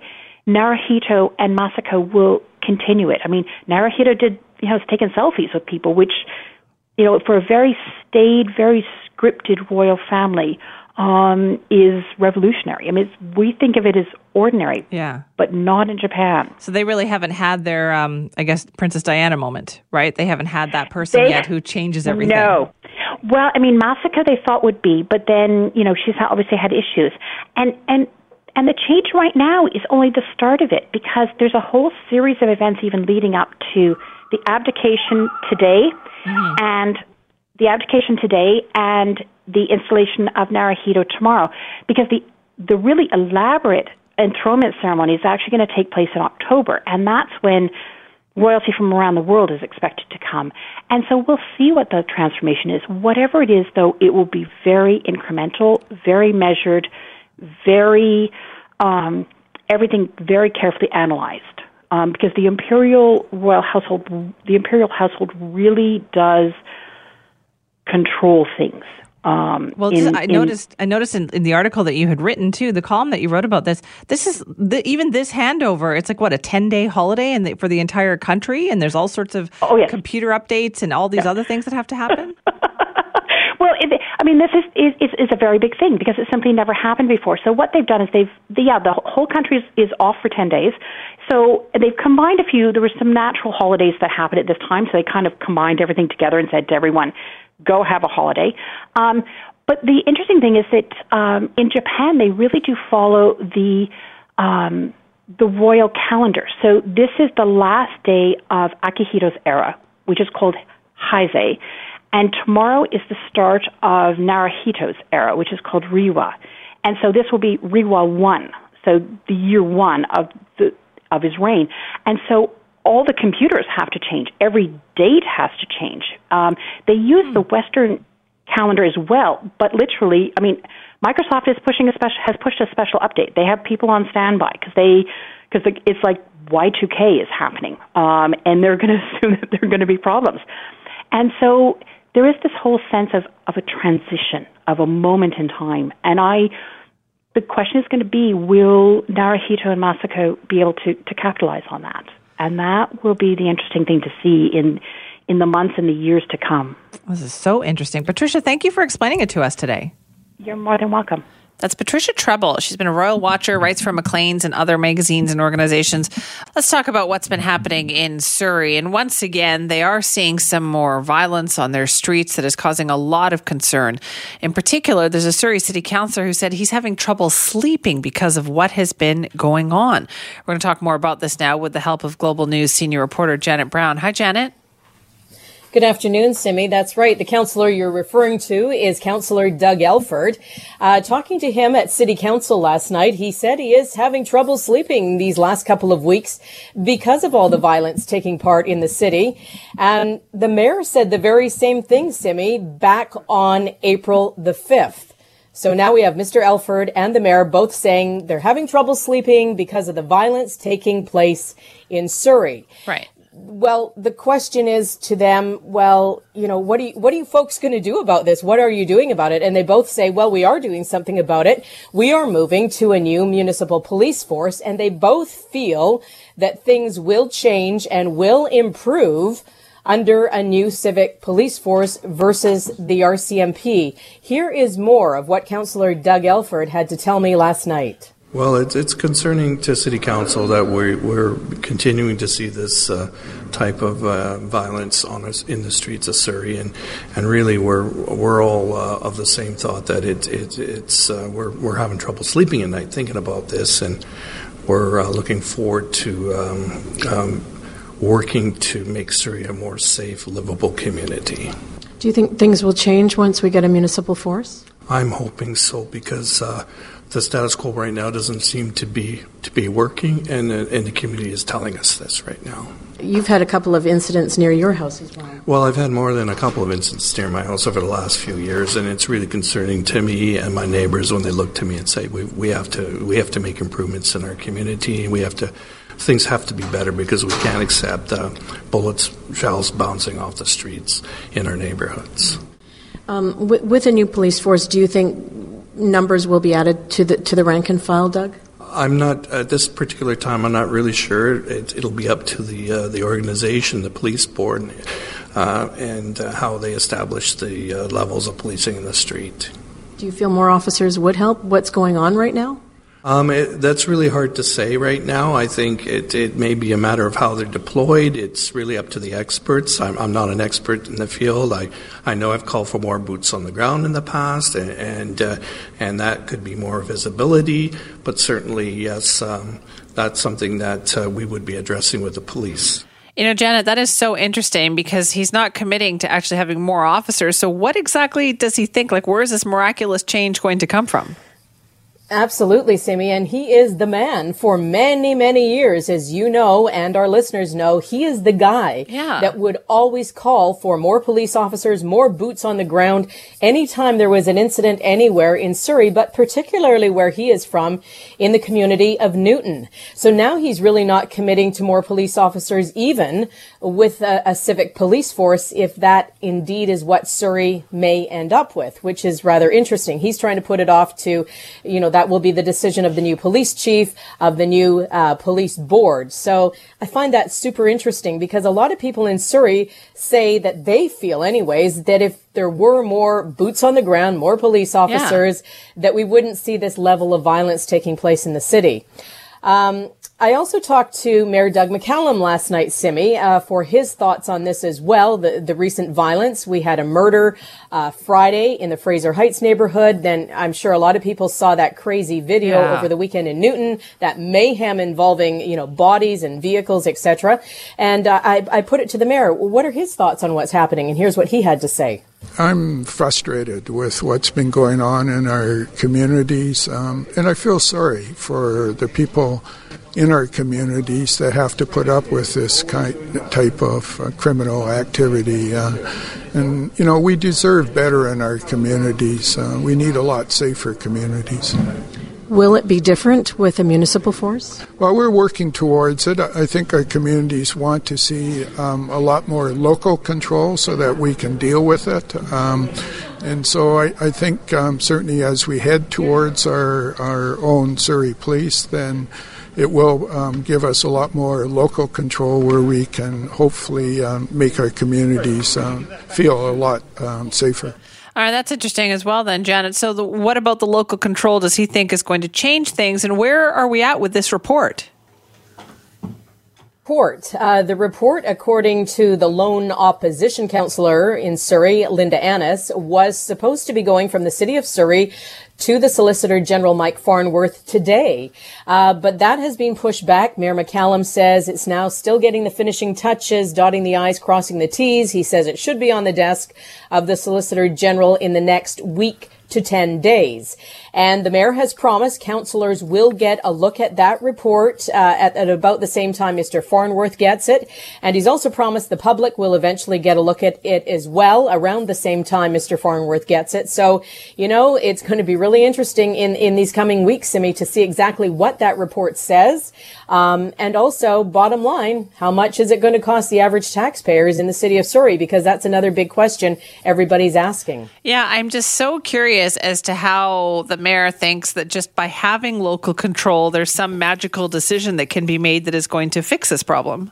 Naruhito and Masako will continue it. I mean, Naruhito did, you know, has taken selfies with people, which, you know, for a very staid, very scripted royal family, um, is revolutionary. I mean, we think of it as ordinary, Yeah. but not in Japan. So they really haven't had their, um, I guess, Princess Diana moment, right? They haven't had that person They- yet who changes everything. No. Well, I mean, Masako they thought would be, but then you know she's obviously had issues, and and and the change right now is only the start of it because there's a whole series of events even leading up to the abdication today, mm-hmm. and the abdication today and the installation of Naruhito tomorrow, because the the really elaborate enthronement ceremony is actually going to take place in October, and that's when royalty from around the world is expected to come. And so we'll see what the transformation is. Whatever it is, though, it will be very incremental, very measured, very, um, everything very carefully analyzed. Um, because the imperial royal household, the imperial household really does control things. Um, Well, in- this- I in- noticed. I noticed in, in the article that you had written too, the column that you wrote about this. This is the, even this handover. It's like what a ten day holiday, and for the entire country, and there's all sorts of computer updates and all these other things that have to happen. Well, it, I mean, this is, is is a very big thing because it simply never happened before. So what they've done is they've the, yeah the whole country is, is off for ten days. So they've combined a few. There were some natural holidays that happened at this time, so they kind of combined everything together and said to everyone, "Go have a holiday." Um, but the interesting thing is that um, in Japan they really do follow the um, the royal calendar. So this is the last day of Akihito's era, which is called Heisei. And tomorrow is the start of Naruhito's era, which is called Reiwa. And so this will be Reiwa 1, so the year 1 of, the, of his reign. And so all the computers have to change. Every date has to change. Um, they use the Western calendar as well, but literally, I mean, Microsoft is pushing a special has pushed a special update. They have people on standby because they because it's like Y2K is happening, um, and they're going to assume that there are going to be problems, and so there is this whole sense of of a transition of a moment in time, and I. The question is going to be: Will Naruhito and Masako be able to, to capitalize on that? And that will be the interesting thing to see in in the months and the years to come. This is so interesting, Patricia. Thank you for explaining it to us today. You're more than welcome. That's Patricia Treble. She's been a royal watcher, writes for Maclean's and other magazines and organizations. Let's talk about what's been happening in Surrey. And once again, they are seeing some more violence on their streets that is causing a lot of concern. In particular, there's a Surrey city councillor who said he's having trouble sleeping because of what has been going on. We're going to talk more about this now with the help of Global News senior reporter Janet Brown. Hi, Janet. Good afternoon, Simi. That's right. The counselor you're referring to is Councillor Doug Elford. Uh, talking to him at City Council last night, he said he is having trouble sleeping these last couple of weeks because of all the violence taking part in the city. And the mayor said the very same thing, Simi, back on April the 5th. So now we have Mr. Elford and the mayor both saying they're having trouble sleeping because of the violence taking place in Surrey. Right. Well, the question is to them, well, you know, what are you, what are you folks going to do about this? What are you doing about it? And they both say, well, we are doing something about it. We are moving to a new municipal police force. And they both feel that things will change and will improve under a new civic police force versus the RCMP. Here is more of what Councillor Doug Elford had to tell me last night. Well, it's, it's concerning to City Council that we're, we're continuing to see this uh, type of uh, violence on us in the streets of Surrey, and, and really we're we're all uh, of the same thought that it, it it's uh, we're we're having trouble sleeping at night thinking about this, and we're uh, looking forward to um, um, working to make Surrey a more safe, livable community. Do you think things will change once we get a municipal force? I'm hoping so because uh, the status quo right now doesn't seem to be to be working, and uh, and the community is telling us this right now. You've had a couple of incidents near your house as well. Well, I've had more than a couple of incidents near my house over the last few years, and it's really concerning to me and my neighbors when they look to me and say, "We, we have to we have to make improvements in our community. We have to." Things have to be better because we can't accept uh, bullets, shells bouncing off the streets in our neighborhoods. Um, with, with a new police force, do you think numbers will be added to the to the rank and file, Doug? I'm not at this particular time. I'm not really sure. It, will be up to the uh, the organization, the police board, uh, and uh, how they establish the uh, levels of policing in the street. Do you feel more officers would help? What's going on right now? Um, it, that's really hard to say right now. I think it, it may be a matter of how they're deployed. It's really up to the experts. I'm, I'm not an expert in the field. I, I know I've called for more boots on the ground in the past, and and, uh, and that could be more visibility. But certainly, yes, um, that's something that uh, we would be addressing with the police. You know, Janet, that is so interesting because he's not committing to actually having more officers. So, what exactly does he think? Like, where is this miraculous change going to come from? Absolutely, Simi. And he is the man for many, many years. As you know, and our listeners know, he is the guy yeah. that would always call for more police officers, more boots on the ground anytime there was an incident anywhere in Surrey, but particularly where he is from in the community of Newton. So now he's really not committing to more police officers, even with a, a civic police force, if that indeed is what Surrey may end up with, which is rather interesting. He's trying to put it off to, you know, that will be the decision of the new police chief, of the new uh, police board. So I find that super interesting because a lot of people in Surrey say that they feel, anyways, that if there were more boots on the ground, more police officers, yeah. that we wouldn't see this level of violence taking place in the city. Um, I also talked to Mayor Doug McCallum last night, Simi, uh, for his thoughts on this as well. The, the recent violence. We had a murder uh, Friday in the Fraser Heights neighborhood. Then I'm sure a lot of people saw that crazy video yeah. over the weekend in Newton. That mayhem involving you know bodies and vehicles, etc. And uh, I, I put it to the mayor. What are his thoughts on what's happening? And here's what he had to say. I'm frustrated with what's been going on in our communities, um, and I feel sorry for the people in our communities that have to put up with this kind, type of uh, criminal activity. Uh, and, you know, we deserve better in our communities. Uh, we need a lot safer communities. Will it be different with a municipal force? Well, we're working towards it. I think our communities want to see um, a lot more local control so that we can deal with it. Um, and so I, I think um, certainly as we head towards our, our own Surrey Police, then it will um, give us a lot more local control where we can hopefully um, make our communities um, feel a lot um, safer. All right, that's interesting as well, then, Janet. So, the, what about the local control? Does he think is going to change things, and where are we at with this report? Report. Uh, the report, according to the lone opposition councillor in Surrey, Linda Annis, was supposed to be going from the city of Surrey to the Solicitor General Mike Farnworth today. Uh, but that has been pushed back. Mayor McCallum says it's now still getting the finishing touches, dotting the I's, crossing the T's. He says it should be on the desk of the Solicitor General in the next week to 10 days. And the mayor has promised councillors will get a look at that report uh, at, at, about the same time Mr. Farnworth gets it. And he's also promised the public will eventually get a look at it as well around the same time Mr. Farnworth gets it. So, you know, it's going to be really interesting in, in these coming weeks, Simi, to see exactly what that report says. Um, and also, bottom line, how much is it going to cost the average taxpayers in the city of Surrey? Because that's another big question everybody's asking. Yeah, I'm just so curious as to how the mayor thinks that just by having local control, there's some magical decision that can be made that is going to fix this problem.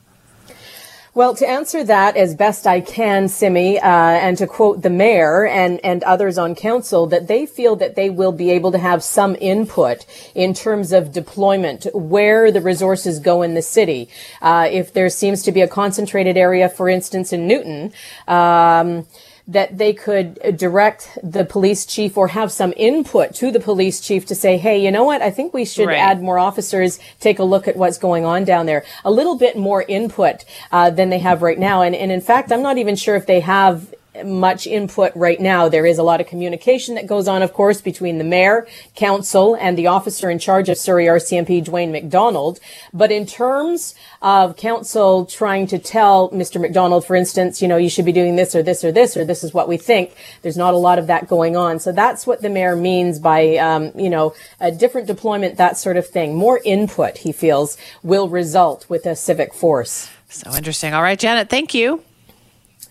Well, to answer that as best I can, Simi, uh, and to quote the mayor and, and others on council, that they feel that they will be able to have some input in terms of deployment, where the resources go in the city. Uh, if there seems to be a concentrated area, for instance, in Newton, um, that they could direct the police chief or have some input to the police chief to say, hey, you know what? I think we should Right. add more officers, take a look at what's going on down there. A little bit more input uh, than they have right now. And, and in fact, I'm not even sure if they have much input right now. There is a lot of communication that goes on, of course, between the mayor, council, and the officer in charge of Surrey RCMP, Dwayne McDonald. But in terms of council trying to tell Mr. McDonald, for instance, you know, you should be doing this or this or this, or this is what we think, there's not a lot of that going on. So that's what the mayor means by, um, you know, a different deployment, that sort of thing. More input, he feels, will result with a civic force. So interesting. All right, Janet, thank you.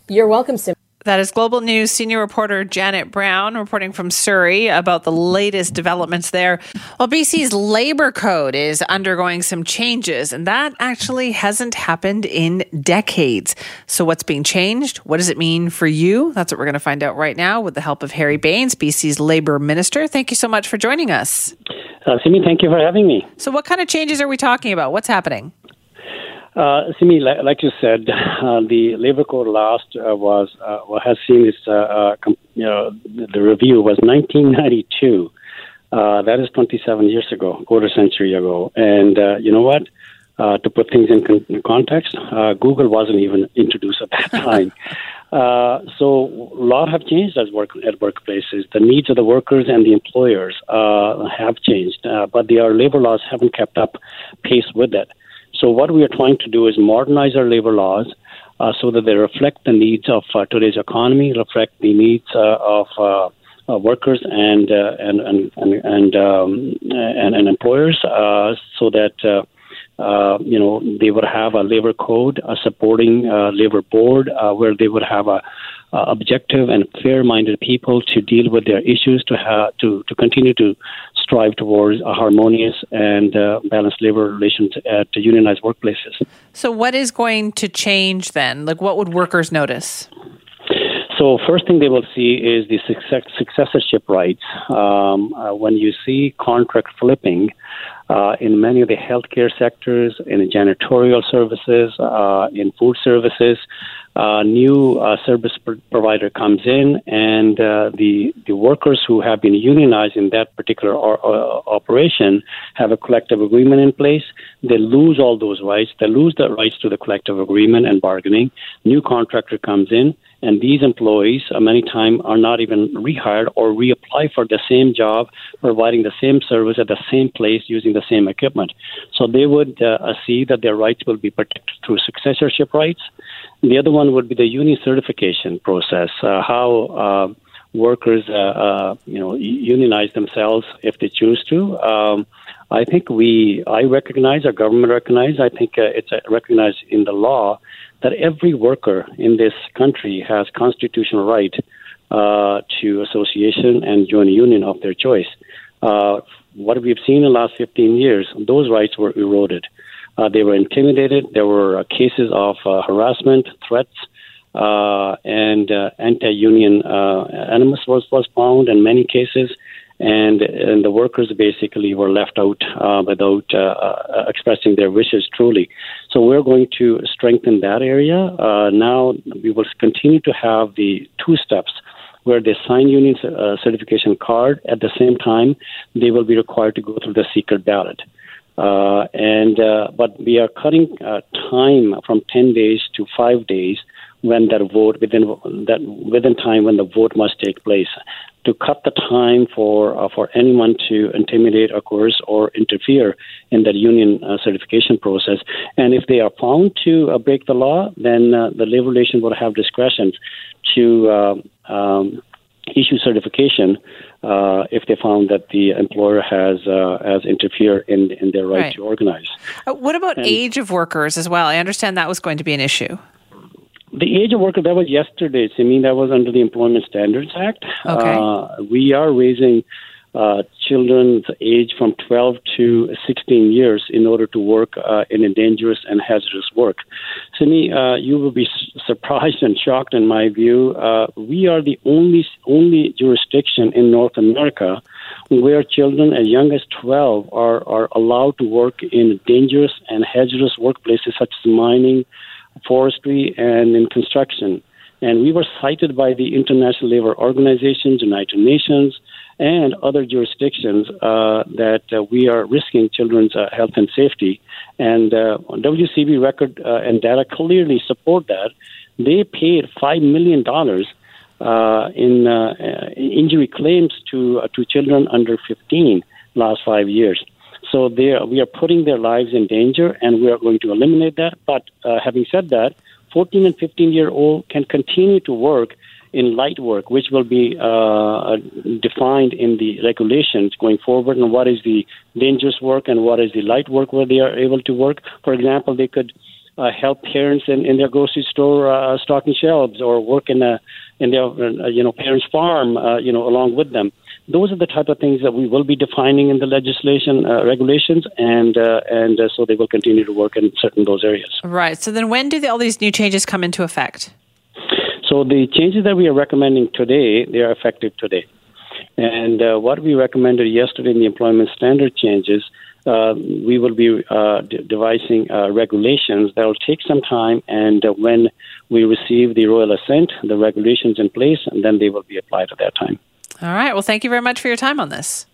You're welcome, Sim. That is Global News senior reporter Janet Brown reporting from Surrey about the latest developments there. Well, BC's labor code is undergoing some changes, and that actually hasn't happened in decades. So, what's being changed? What does it mean for you? That's what we're going to find out right now with the help of Harry Bains, BC's labor minister. Thank you so much for joining us. Uh, Simi, thank you for having me. So, what kind of changes are we talking about? What's happening? Uh, Simi, like, like you said, uh, the labor code last uh, was uh, has seen its uh, uh, com- you know the review was 1992. Uh, that is 27 years ago, quarter century ago. And uh, you know what? Uh, to put things in, con- in context, uh, Google wasn't even introduced at that time. Uh, so a lot have changed at work at workplaces. The needs of the workers and the employers uh, have changed, uh, but the, our labor laws haven't kept up pace with it. So what we are trying to do is modernize our labor laws uh, so that they reflect the needs of uh, today's economy, reflect the needs uh, of uh, uh, workers and, uh, and and and and, um, and, and employers, so that. Uh, you know, they would have a labor code, a supporting uh, labor board, uh, where they would have a, a objective and fair-minded people to deal with their issues, to have to to continue to strive towards a harmonious and uh, balanced labor relations at unionized workplaces. So, what is going to change then? Like, what would workers notice? So, first thing they will see is the success, successorship rights. Um, uh, when you see contract flipping uh, in many of the healthcare sectors, in the janitorial services, uh, in food services, uh, new uh, service pr- provider comes in, and uh, the the workers who have been unionized in that particular or, uh, operation have a collective agreement in place. They lose all those rights. They lose the rights to the collective agreement and bargaining. New contractor comes in, and these employees uh, many times are not even rehired or reapply for the same job, providing the same service at the same place using the same equipment. So they would uh, see that their rights will be protected through successorship rights. The other one would be the union certification process. Uh, how uh, workers, uh, uh, you know, unionize themselves if they choose to. Um, I think we, I recognize, our government recognize. I think uh, it's uh, recognized in the law that every worker in this country has constitutional right uh, to association and join a union of their choice. Uh, what we've seen in the last 15 years, those rights were eroded. Uh, they were intimidated. There were uh, cases of harassment, threats, and anti-union animus was, was found in many cases. And, and the workers basically were left out uh, without uh, uh, expressing their wishes truly. So we're going to strengthen that area. Uh, now we will continue to have the two steps where they sign union uh, certification card. At the same time, they will be required to go through the secret ballot. Uh, and but we are cutting time from 10 days to five days when that vote within that within time when the vote must take place to cut the time for uh, for anyone to intimidate, or coerce, or interfere in that union uh, certification process. And if they are found to uh, break the law, then uh, the labor relation will have discretion to uh, um, issue certification uh, if they found that the employer has uh, has interfered in in their right, Right. to organize. Uh, what about And- age of workers as well? I understand that was going to be an issue. The age of worker that was yesterday. I mean, that was under the Employment Standards Act. Okay. Uh, we are raising uh, children's age from 12 to 16 years in order to work uh, in a dangerous and hazardous work. So, me, uh, you will be surprised and shocked in my view. Uh, we are the only only jurisdiction in North America where children as young as 12 are, are allowed to work in dangerous and hazardous workplaces such as mining, forestry, and in construction. And we were cited by the International Labor Organization, United Nations, and other jurisdictions uh, that uh, we are risking children's uh, health and safety. And uh, WCB record uh, and data clearly support that. They paid $5 million uh, in injury claims to, to children under 15 last five years. So they are, we are putting their lives in danger, and we are going to eliminate that. But uh, having said that, 14 and 15 year old can continue to work in light work, which will be uh, defined in the regulations going forward, and what is the dangerous work and what is the light work where they are able to work. For example, they could uh, help parents in, in their grocery store uh, stocking shelves or work in a in their uh, you know parents' farm, uh, you know, along with them. Those are the type of things that we will be defining in the legislation uh, regulations, and uh, and uh, so they will continue to work in certain those areas. Right. So then, when do the, all these new changes come into effect? So the changes that we are recommending today, they are effective today. And uh, what we recommended yesterday in the employment standard changes, uh, we will be uh, de- devising uh, regulations that will take some time. And uh, when we receive the royal assent, the regulations in place, and then they will be applied at that time. All right. Well, thank you very much for your time on this.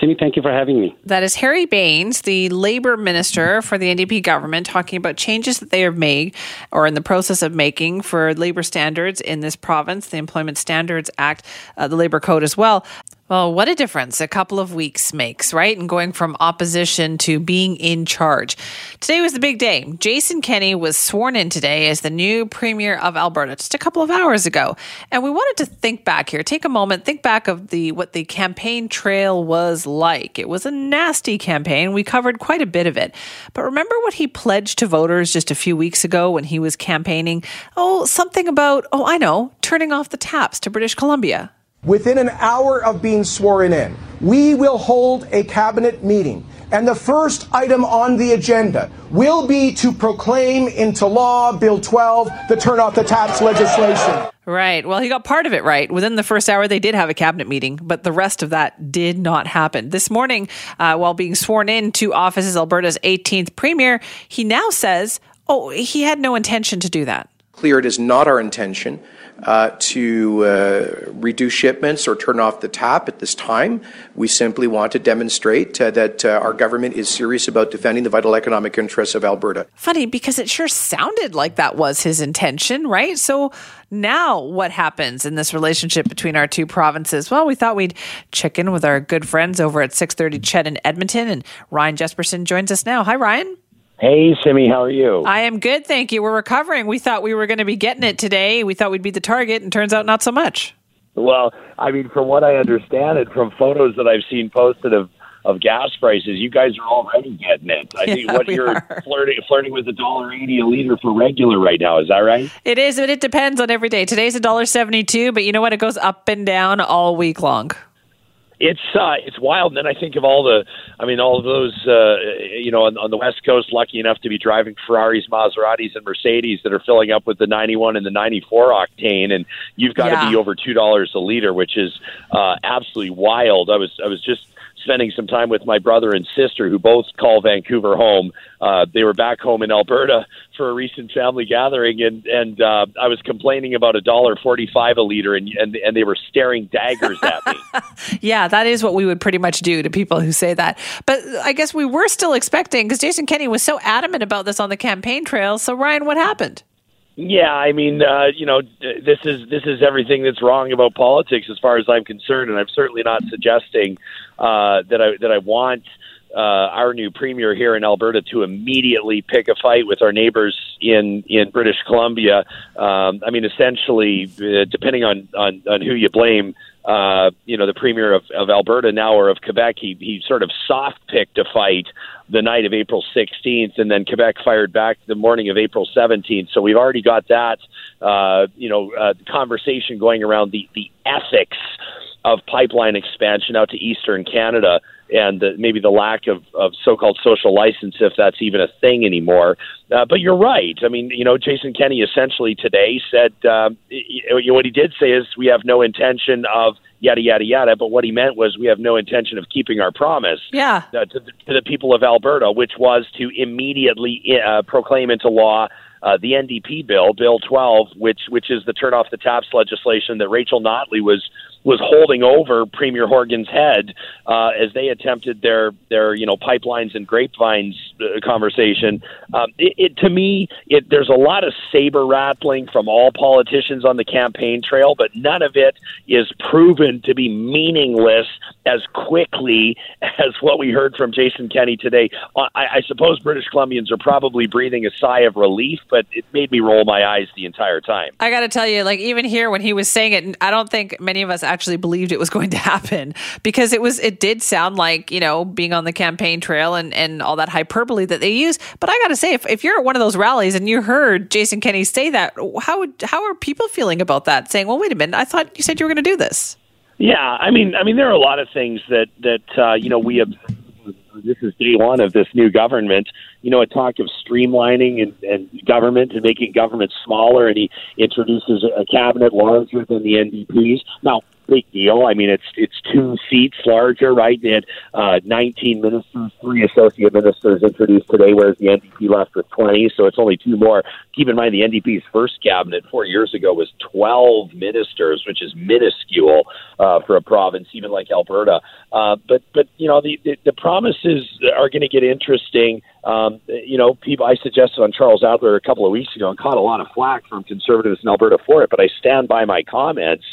Simi, thank you for having me. That is Harry Bains, the labor minister for the NDP government, talking about changes that they have made or in the process of making for labor standards in this province, the Employment Standards Act, uh, the Labor Code as well. Well, what a difference a couple of weeks makes, right? And going from opposition to being in charge. Today was the big day. Jason Kenney was sworn in today as the new Premier of Alberta just a couple of hours ago. And we wanted to think back here, take a moment, think back of the what the campaign trail was like. It was a nasty campaign. We covered quite a bit of it. But remember what he pledged to voters just a few weeks ago when he was campaigning? Oh, something about, oh, I know, turning off the taps to British Columbia. Within an hour of being sworn in, we will hold a cabinet meeting. And the first item on the agenda will be to proclaim into law Bill 12, the Turn Off the Taps legislation. Right. Well, he got part of it right. Within the first hour, they did have a cabinet meeting, but the rest of that did not happen. This morning, uh, while being sworn in to office as Alberta's 18th premier, he now says, oh, he had no intention to do that. Clear it is not our intention to uh, reduce shipments or turn off the tap at this time. We simply want to demonstrate uh, that uh, our government is serious about defending the vital economic interests of Alberta. Funny because it sure sounded like that was his intention, right? So now what happens in this relationship between our two provinces? Well, we thought we'd check in with our good friends over at 630 CHED in Edmonton and Ryan Jespersen joins us now. Hi, Ryan. Hey, Simi, how are you? I am good, thank you. We're recovering. We thought we were going to be getting it today. We thought we'd be the target, and turns out not so much. Well, I mean, from what I understand it, from photos that I've seen posted of of gas prices, you guys are already getting it. I think what you're are. flirting flirting with a dollar eighty a liter for regular right now. Is that right? It is, but it depends on every day. Today's a dollar seventy-two, but you know what? It goes up and down all week long. It's uh, it's wild. And then I think of all the, I mean, all of those, uh, you know, on, on the West Coast, lucky enough to be driving Ferraris, Maseratis, and Mercedes that are filling up with the 91 and the 94 octane, and you've got to Yeah. be over two dollars a liter, which is uh, absolutely wild. I was I was just spending some time with my brother and sister who both call Vancouver home. Uh, they were back home in Alberta for a recent family gathering, and and uh, I was complaining about a dollar forty-five a liter, and and and they were staring daggers at me. Yeah, that is what we would pretty much do to people who say that. But I guess we were still expecting because Jason Kenney was so adamant about this on the campaign trail. So Ryan, what happened? Yeah, I mean, uh, you know, this is this is everything that's wrong about politics, as far as I'm concerned, and I'm certainly not suggesting uh, that I that I want uh, our new premier here in Alberta to immediately pick a fight with our neighbors in in British Columbia. Um, I mean, essentially, uh, depending on, on on who you blame, uh, you know, the premier of, of Alberta now or of Quebec, he he sort of soft picked a fight the night of April 16th, and then Quebec fired back the morning of April 17th. So we've already got that, uh, you know, uh, conversation going around the the ethics of pipeline expansion out to eastern Canada and the, maybe the lack of, of so-called social license, if that's even a thing anymore. Uh, but you're right. I mean, you know, Jason Kenney essentially today said um, y- y- what he did say is we have no intention of yada yada yada. But what he meant was we have no intention of keeping our promise Yeah. uh, to, the, to the people of Alberta, which was to immediately uh, proclaim into law uh, the NDP bill, Bill 12, which which is the turn off the taps legislation that Rachel Notley was was holding over Premier Horgan's head uh, as they attempted their their you know pipelines and grapevines uh, conversation. Um, it, it, to me, it, there's a lot of saber rattling from all politicians on the campaign trail, but none of it is proven to be meaningless as quickly as what we heard from Jason Kenney today. Uh, I, I suppose British Columbians are probably breathing a sigh of relief, but it made me roll my eyes the entire time. I got to tell you, like even here when he was saying it, I don't think many of us actually believed it was going to happen because it was it did sound like you know being on the campaign trail and and all that hyperbole that they use. But I got to say, if, if you're at one of those rallies and you heard Jason Kenney say that, how would how are people feeling about that? Saying, well, wait a minute, I thought you said you were going to do this. Yeah, I mean, I mean, there are a lot of things that that uh, you know we have. This is day one of this new government. You know, a talk of streamlining and, and government and making government smaller, and he introduces a cabinet larger than the NDP's. Now, big deal. I mean, it's it's two seats larger, right? They had uh, 19 ministers, three associate ministers introduced today, whereas the NDP left with 20, so it's only two more. Keep in mind, the NDP's first cabinet four years ago was 12 ministers, which is minuscule uh, for a province, even like Alberta. Uh, but but you know, the the, the promises are going to get interesting. Um, you know, people. I suggested on Charles Adler a couple of weeks ago and caught a lot of flack from conservatives in Alberta for it. But I stand by my comments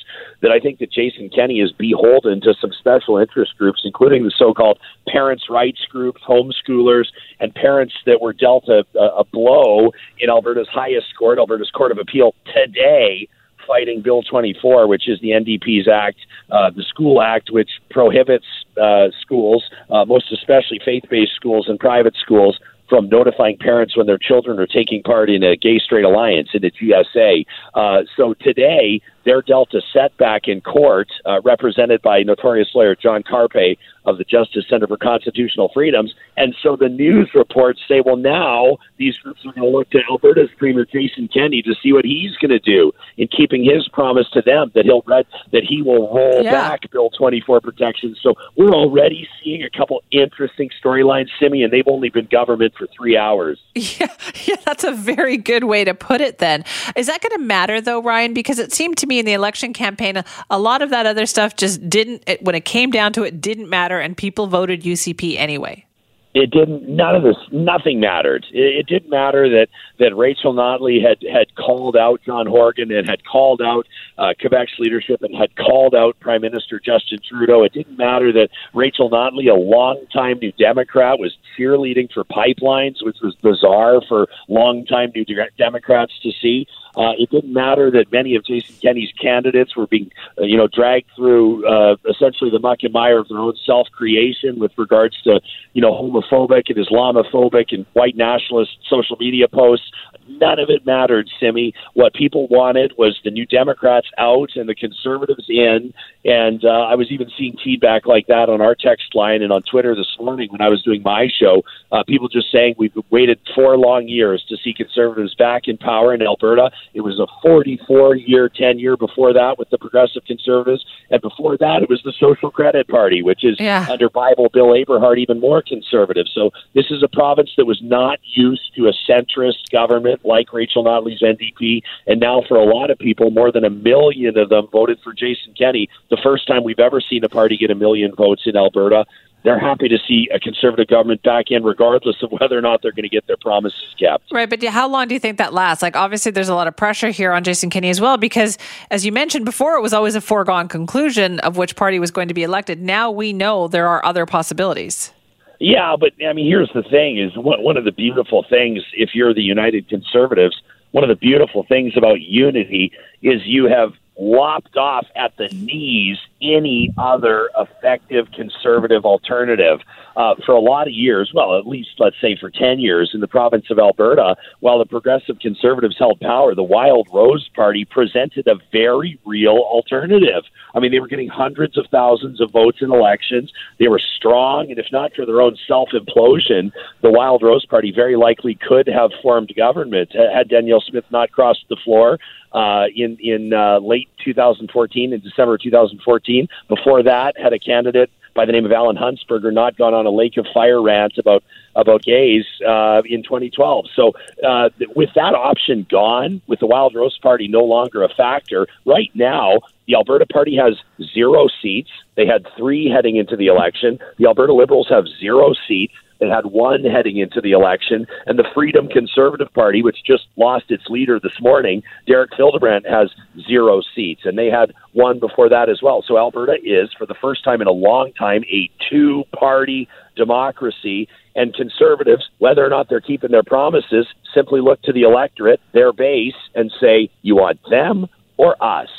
that I think that Jason Kenney is beholden to some special interest groups, including the so-called parents' rights groups, homeschoolers, and parents that were dealt a, a blow in Alberta's highest court, Alberta's Court of Appeal today fighting Bill 24, which is the NDP's act, uh, the School Act, which prohibits uh, schools, uh, most especially faith based schools and private schools, from notifying parents when their children are taking part in a gay straight alliance in the GSA. Uh, so today, they're dealt a setback in court, uh, represented by notorious lawyer John Carpay of the Justice Center for Constitutional Freedoms. And so the news reports say, well, now these groups are going to look to Alberta's Premier Jason Kenney to see what he's going to do in keeping his promise to them that he'll read, that he will roll Yeah. back Bill 24 protections. So we're already seeing a couple interesting storylines, Simi, and they've only been government for three hours. Yeah, Yeah, that's a very good way to put it then. Is that going to matter though, Ryan? Because it seemed to me in the election campaign, a, lot of that other stuff just didn't, it, when it came down to it, didn't matter and people voted UCP anyway. It didn't none of this nothing mattered. It, it didn't matter that that Rachel Notley had had called out John Horgan and had called out uh, Quebec's leadership and had called out Prime Minister Justin Trudeau. It didn't matter that Rachel Notley a longtime New Democrat was cheerleading for pipelines which was bizarre for longtime New De- Democrats to see. Uh, it didn't matter that many of Jason Kenney's candidates were being, uh, you know, dragged through uh, essentially the muck and mire of their own self creation with regards to, you know, homophobic and Islamophobic and white nationalist social media posts. None of it mattered, Simi. What people wanted was the new Democrats out and the conservatives in. And uh, I was even seeing feedback like that on our text line and on Twitter this morning when I was doing my show. Uh, people just saying we've waited four long years to see conservatives back in power in Alberta. It was a 44 year tenure before that with the progressive conservatives. And before that, it was the Social Credit Party, which is Yeah. under Bible Bill Aberhart even more conservative. So this is a province that was not used to a centrist government like Rachel Notley's NDP. And now, for a lot of people, more than a million of them voted for Jason Kenney. The first time we've ever seen a party get a million votes in Alberta. They're happy to see a conservative government back in, regardless of whether or not they're going to get their promises kept. Right, but how long do you think that lasts? Like, obviously, there's a lot of pressure here on Jason Kenney as well, because as you mentioned before, it was always a foregone conclusion of which party was going to be elected. Now we know there are other possibilities. Yeah, but I mean, here's the thing: is one of the beautiful things if you're the United Conservatives, one of the beautiful things about unity is you have lopped off at the knees any other effective conservative alternative. Uh, for a lot of years, well, at least let's say for 10 years in the province of Alberta, while the progressive conservatives held power, the Wildrose Party presented a very real alternative. I mean, they were getting hundreds of thousands of votes in elections. They were strong, and if not for their own self implosion, the Wildrose Party very likely could have formed government uh, had Danielle Smith not crossed the floor uh, in in uh, late 2014, in December 2014. Before that, had a candidate by the name of Allan Hunsperger not gone on a lake of fire rant about about gays uh, in 2012. So uh, with that option gone, with the Wildrose Party no longer a factor, right now the Alberta Party has zero seats. They had three heading into the election. The Alberta Liberals have zero seats. They had one heading into the election, and the Freedom Conservative Party, which just lost its leader this morning, Derek Fildebrandt, has zero seats, and they had one before that as well. So Alberta is, for the first time in a long time, a two-party democracy, and conservatives, whether or not they're keeping their promises, simply look to the electorate, their base, and say, "You want them or us?"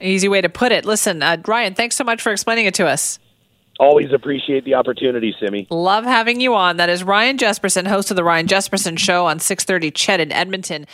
Easy way to put it. Listen, uh, Ryan, thanks so much for explaining it to us. Always appreciate the opportunity, Simi. Love having you on. That is Ryan Jespersen, host of the Ryan Jespersen Show on 630 CHED in Edmonton.